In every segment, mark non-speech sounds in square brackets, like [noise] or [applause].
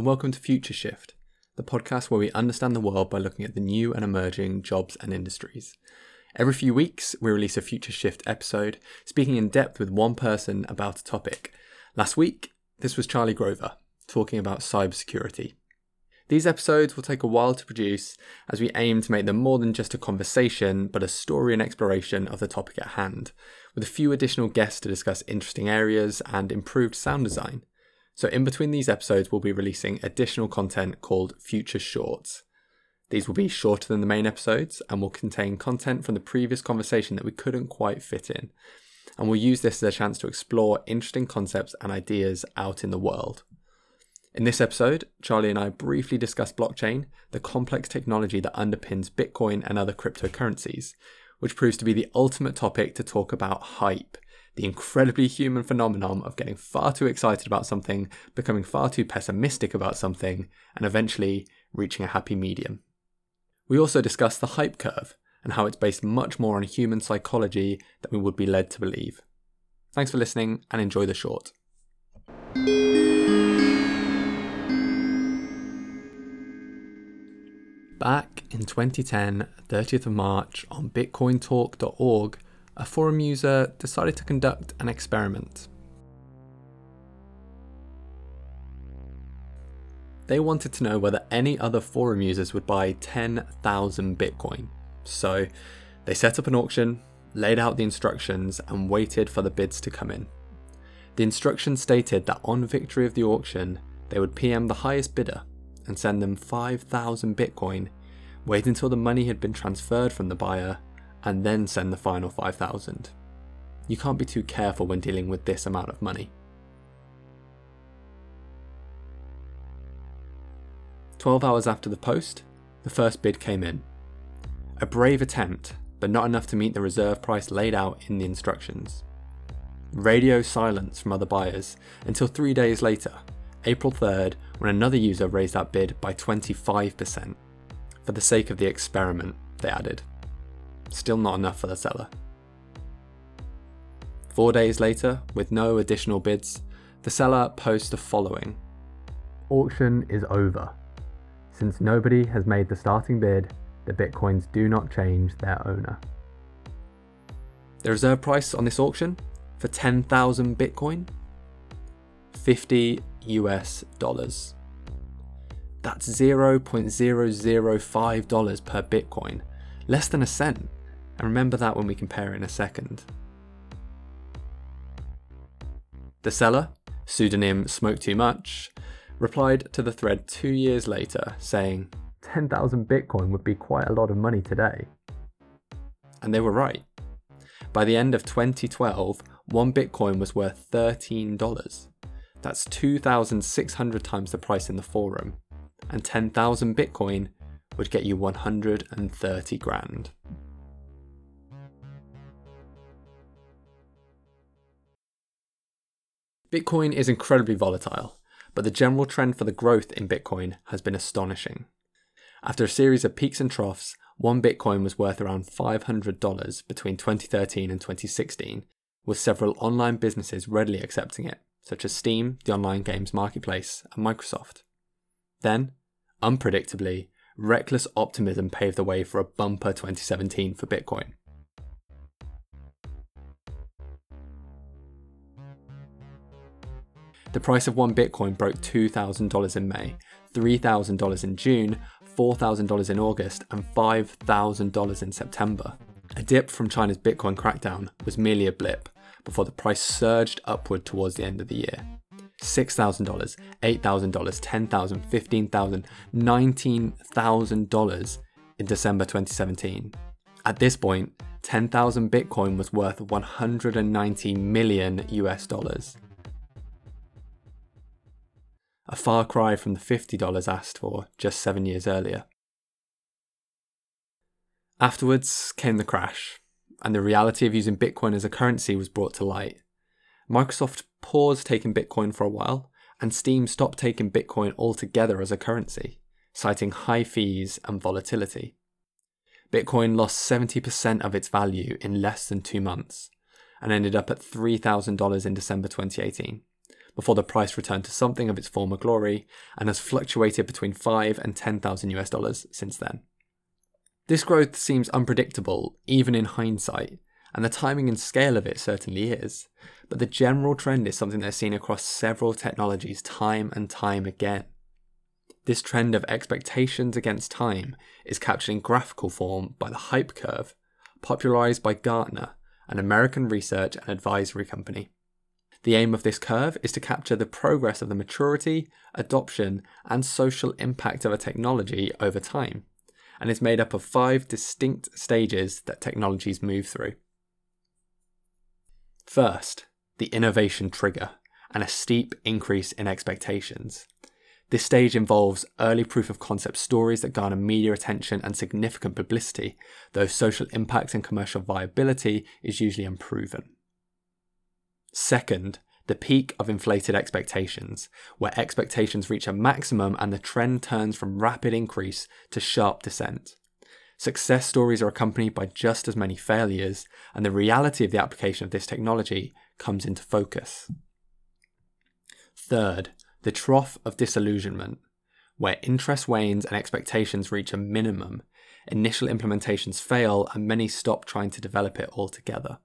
and welcome to Future Shift, the podcast where we understand the world by looking at the new and emerging jobs and industries. Every few weeks, we release a Future Shift episode, speaking in depth with one person about a topic. Last week, this was Charlie Grover, talking about cybersecurity. These episodes will take a while to produce as we aim to make them more than just a conversation, but a story and exploration of the topic at hand, with a few additional guests to discuss interesting areas and improved sound design. So, in between these episodes, we'll be releasing additional content called Future Shorts. These will be shorter than the main episodes and will contain content from the previous conversation that we couldn't quite fit in. And we'll use this as a chance to explore interesting concepts and ideas out in the world. In this episode, Charlie and I briefly discuss blockchain, the complex technology that underpins Bitcoin and other cryptocurrencies, which proves to be the ultimate topic to talk about hype, the incredibly human phenomenon of getting far too excited about something, becoming far too pessimistic about something, and eventually reaching a happy medium. We also discuss the hype curve and how it's based much more on human psychology than we would be led to believe. Thanks for listening and enjoy the short. Back in 2010, 30th of March, on bitcointalk.org, a forum user decided to conduct an experiment. They wanted to know whether any other forum users would buy 10,000 Bitcoin. So they set up an auction, laid out the instructions, and waited for the bids to come in. The instructions stated that on victory of the auction, they would PM the highest bidder and send them 5,000 Bitcoin, wait until the money had been transferred from the buyer, and then send the final 5,000. You can't be too careful when dealing with this amount of money. 12 hours after the post, the first bid came in. A brave attempt, but not enough to meet the reserve price laid out in the instructions. Radio silence from other buyers until three days later, April 3rd, when another user raised that bid by 25%. For the sake of the experiment, they added. Still not enough for the seller. Four days later, with no additional bids, the seller posts the following Auction is over. Since nobody has made the starting bid, the bitcoins do not change their owner. The reserve price on this auction for 10,000 bitcoin 50 US dollars. That's $0.005 per bitcoin, less than a cent. And remember that when we compare it in a second. The seller, pseudonym Smoke Too Much, replied to the thread two years later saying, 10,000 Bitcoin would be quite a lot of money today. And they were right. By the end of 2012, one Bitcoin was worth $13. That's 2,600 times the price in the forum, and 10,000 Bitcoin would get you 130 grand. Bitcoin is incredibly volatile, but the general trend for the growth in Bitcoin has been astonishing. After a series of peaks and troughs, one Bitcoin was worth around $500 between 2013 and 2016, with several online businesses readily accepting it, such as Steam, the online games marketplace, and Microsoft. Then, unpredictably, reckless optimism paved the way for a bumper 2017 for Bitcoin. The price of one Bitcoin broke $2,000 in May, $3,000 in June, $4,000 in August, and $5,000 in September. A dip from China's Bitcoin crackdown was merely a blip before the price surged upward towards the end of the year. $6,000, $8,000, $10,000, $15,000, $19,000 in December 2017. At this point, 10,000 Bitcoin was worth 190 million US dollars a far cry from the $50 asked for just seven years earlier. Afterwards came the crash, and the reality of using Bitcoin as a currency was brought to light. Microsoft paused taking Bitcoin for a while, and Steam stopped taking Bitcoin altogether as a currency, citing high fees and volatility. Bitcoin lost 70% of its value in less than two months and ended up at $3,000 in December 2018 before the price returned to something of its former glory and has fluctuated between 5 and 10,000 US dollars since then. This growth seems unpredictable even in hindsight, and the timing and scale of it certainly is, but the general trend is something that's seen across several technologies time and time again. This trend of expectations against time is captured in graphical form by the hype curve, popularized by Gartner, an American research and advisory company. The aim of this curve is to capture the progress of the maturity, adoption, and social impact of a technology over time, and is made up of five distinct stages that technologies move through. First, the innovation trigger and a steep increase in expectations. This stage involves early proof of concept stories that garner media attention and significant publicity, though social impact and commercial viability is usually unproven. Second, the peak of inflated expectations, where expectations reach a maximum and the trend turns from rapid increase to sharp descent. Success stories are accompanied by just as many failures, and the reality of the application of this technology comes into focus. Third, the trough of disillusionment, where interest wanes and expectations reach a minimum, initial implementations fail, and many stop trying to develop it altogether.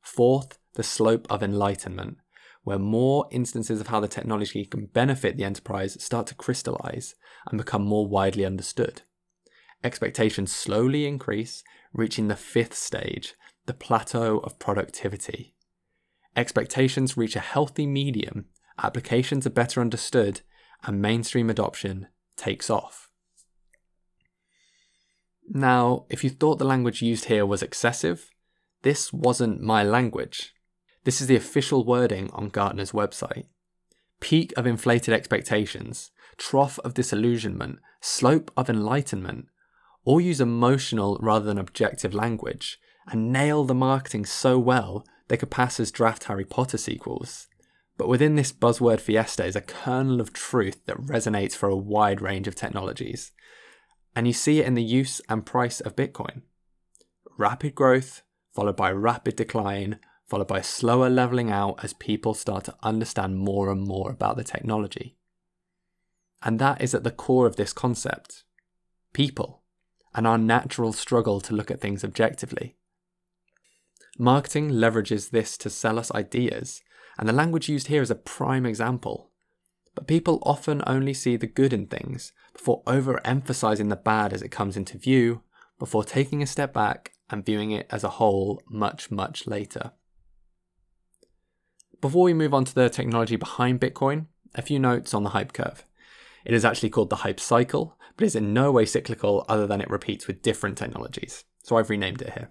Fourth, the slope of enlightenment, where more instances of how the technology can benefit the enterprise start to crystallize and become more widely understood. Expectations slowly increase, reaching the fifth stage, the plateau of productivity. Expectations reach a healthy medium applications are better understood, and mainstream adoption takes off. Now, if you thought the language used here was excessive, this wasn't my language. This is the official wording on Gartner's website. Peak of inflated expectations, trough of disillusionment, slope of enlightenment all use emotional rather than objective language and nail the marketing so well they could pass as draft Harry Potter sequels. But within this buzzword fiesta is a kernel of truth that resonates for a wide range of technologies. And you see it in the use and price of Bitcoin. Rapid growth, followed by rapid decline, followed by a slower leveling out as people start to understand more and more about the technology. And that is at the core of this concept people, and our natural struggle to look at things objectively. Marketing leverages this to sell us ideas and the language used here is a prime example. But people often only see the good in things before overemphasizing the bad as it comes into view, before taking a step back and viewing it as a whole much, much later. Before we move on to the technology behind Bitcoin, a few notes on the hype curve. It is actually called the hype cycle, but is in no way cyclical other than it repeats with different technologies. So I've renamed it here.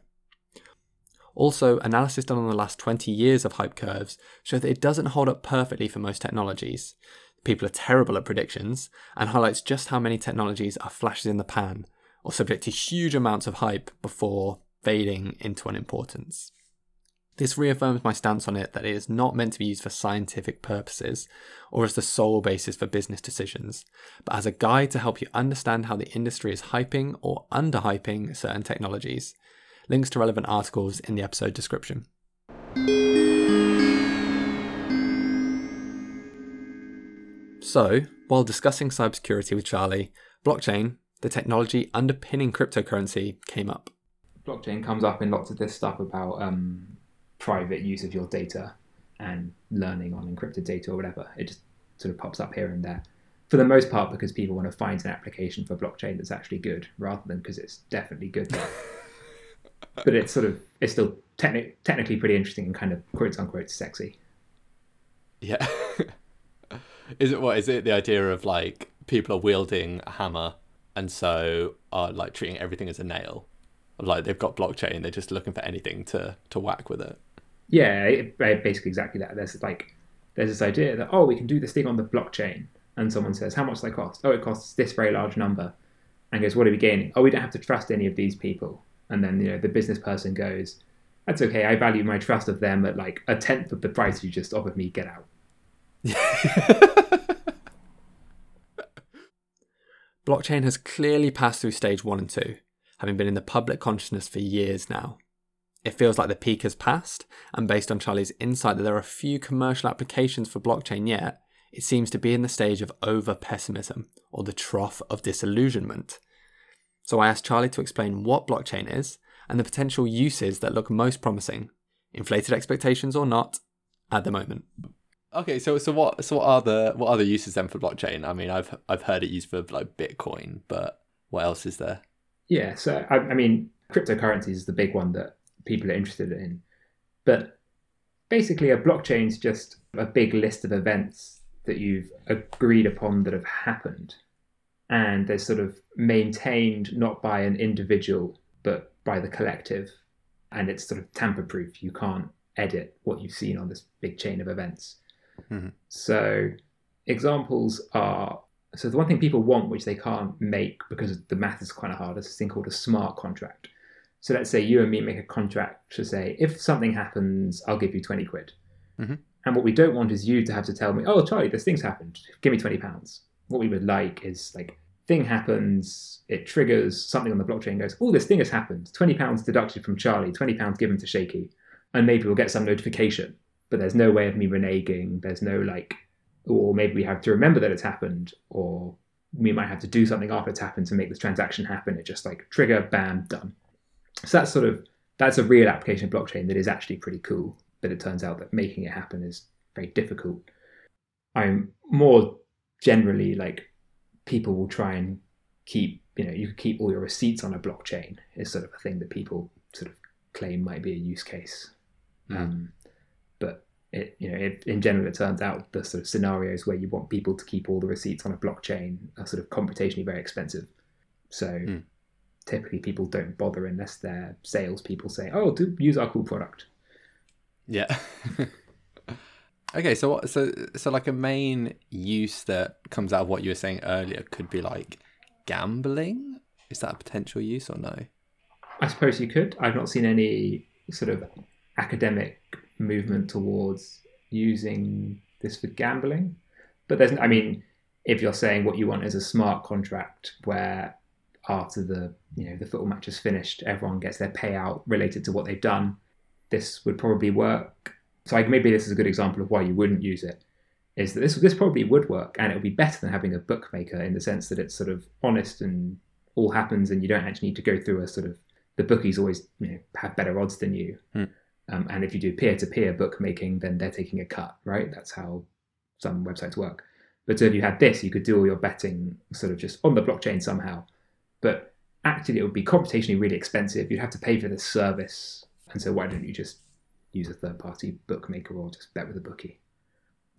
Also, analysis done on the last 20 years of hype curves show that it doesn't hold up perfectly for most technologies. People are terrible at predictions and highlights just how many technologies are flashes in the pan or subject to huge amounts of hype before fading into unimportance. This reaffirms my stance on it that it is not meant to be used for scientific purposes or as the sole basis for business decisions, but as a guide to help you understand how the industry is hyping or underhyping certain technologies Links to relevant articles in the episode description. So, while discussing cybersecurity with Charlie, blockchain, the technology underpinning cryptocurrency, came up. Blockchain comes up in lots of this stuff about um, private use of your data and learning on encrypted data or whatever. It just sort of pops up here and there. For the most part, because people want to find an application for blockchain that's actually good, rather than because it's definitely good. [laughs] but it's sort of it's still techni- technically pretty interesting and kind of quote unquote sexy. Yeah. [laughs] is it what is it the idea of like people are wielding a hammer and so are like treating everything as a nail? Like they've got blockchain, they're just looking for anything to to whack with it. Yeah, it, basically exactly that. There's like there's this idea that oh we can do this thing on the blockchain, and someone says how much does that cost? Oh, it costs this very large number, and goes what are we gaining? Oh, we don't have to trust any of these people. And then you know the business person goes that's okay. I value my trust of them at like a tenth of the price you just offered me. Get out. [laughs] Blockchain has clearly passed through stage one and two having been in the public consciousness for years now It feels like the peak has passed, and based on Charlie's insight that there are a few commercial applications for blockchain yet, it seems to be in the stage of over pessimism or the trough of disillusionment. So I asked Charlie to explain what blockchain is and the potential uses that look most promising, inflated expectations or not, at the moment. Okay, so so what so what are the what are the uses then for blockchain? I mean, I've I've heard it used for like Bitcoin, but what else is there? Yeah, so I, I mean, cryptocurrency is the big one that people are interested in, but basically, a blockchain is just a big list of events that you've agreed upon that have happened, and they're sort of maintained not by an individual but by the collective, and it's sort of tamper-proof. You can't edit what you've seen on this big chain of events. Mhm. So examples are so the one thing people want which they can't make because the math is kind of hard is this thing called a smart contract. So let's say you and me make a contract to say if something happens, I'll give you twenty quid. Mhm. And what we don't want is you to have to tell me, oh Charlie, this thing's happened. Give me twenty pounds. What we would like is like thing happens, it triggers something on the blockchain goes, oh this thing has happened. Twenty pounds deducted from Charlie, twenty pounds given to Shaky, and maybe we'll get some notification but there's no way of me reneging. There's no like, or maybe we have to remember that it's happened, or we might have to do something after it's happened to make this transaction happen. It just like trigger, bam, done. So that's sort of that's a real application of blockchain that is actually pretty cool. But it turns out that making it happen is very difficult. I'm more generally like people will try and keep you know you could keep all your receipts on a blockchain is sort of a thing that people sort of claim might be a use case. Mm. Um, but it, you know, it, in general, it turns out the sort of scenarios where you want people to keep all the receipts on a blockchain are sort of computationally very expensive. So Hmm. Typically, people don't bother unless their salespeople say, "Oh, do use our cool product." Yeah. [laughs] okay, so what so so like a main use that comes out of what you were saying earlier could be like gambling. Is that a potential use or no? I suppose you could. I've not seen any sort of academic movement towards using this for gambling. But there's, I mean, if you're saying what you want is a smart contract where after the you know the football match is finished, everyone gets their payout related to what they've done, this would probably work. So like maybe this is a good example of why you wouldn't use it. Is that this this probably would work and it would be better than having a bookmaker in the sense that it's sort of honest and all happens and you don't actually need to go through a sort of the bookies always you know have better odds than you. Hmm. Um, and if you do peer-to-peer bookmaking, then they're taking a cut, right? That's how some websites work. But so if you had this, you could do all your betting sort of just on the blockchain somehow. But actually, it would be computationally really expensive. You'd have to pay for this service. And so why don't you just use a third-party bookmaker or just bet with a bookie?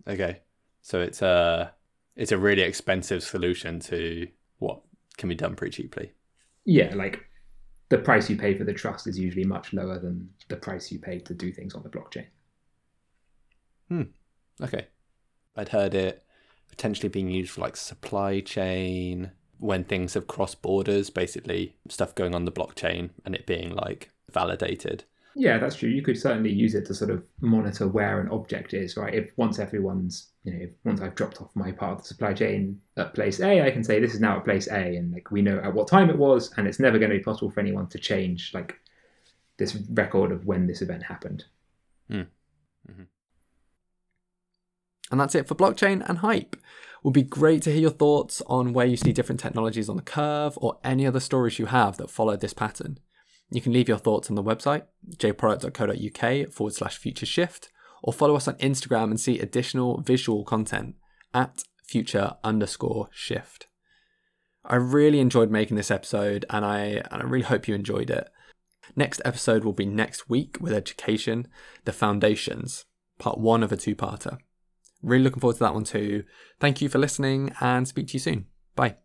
Okay. So it's a it's a really expensive solution to what can be done pretty cheaply. Yeah, like the price you pay for the trust is usually much lower than the price you pay to do things on the blockchain. Hmm. Okay. I'd heard it potentially being used for like supply chain when things have crossed borders, basically stuff going on the blockchain and it being like validated. Yeah, that's true. You could certainly use it to sort of monitor where an object is, right? If once everyone's, you know, if once I've dropped off my part of the supply chain at place A, I can say this is now at place A, and like we know at what time it was, and it's never going to be possible for anyone to change like this record of when this event happened. mm-hmm And that's it for blockchain and hype. Would be great to hear your thoughts on where you see different technologies on the curve or any other stories you have that follow this pattern. You can leave your thoughts on the website, jproduct.co.uk forward slash future shift, or follow us on Instagram and see additional visual content at future underscore shift. I really enjoyed making this episode and I, and I really hope you enjoyed it. Next episode will be next week with education, the foundations, part one of a two parter. Really looking forward to that one too. Thank you for listening and speak to you soon. Bye.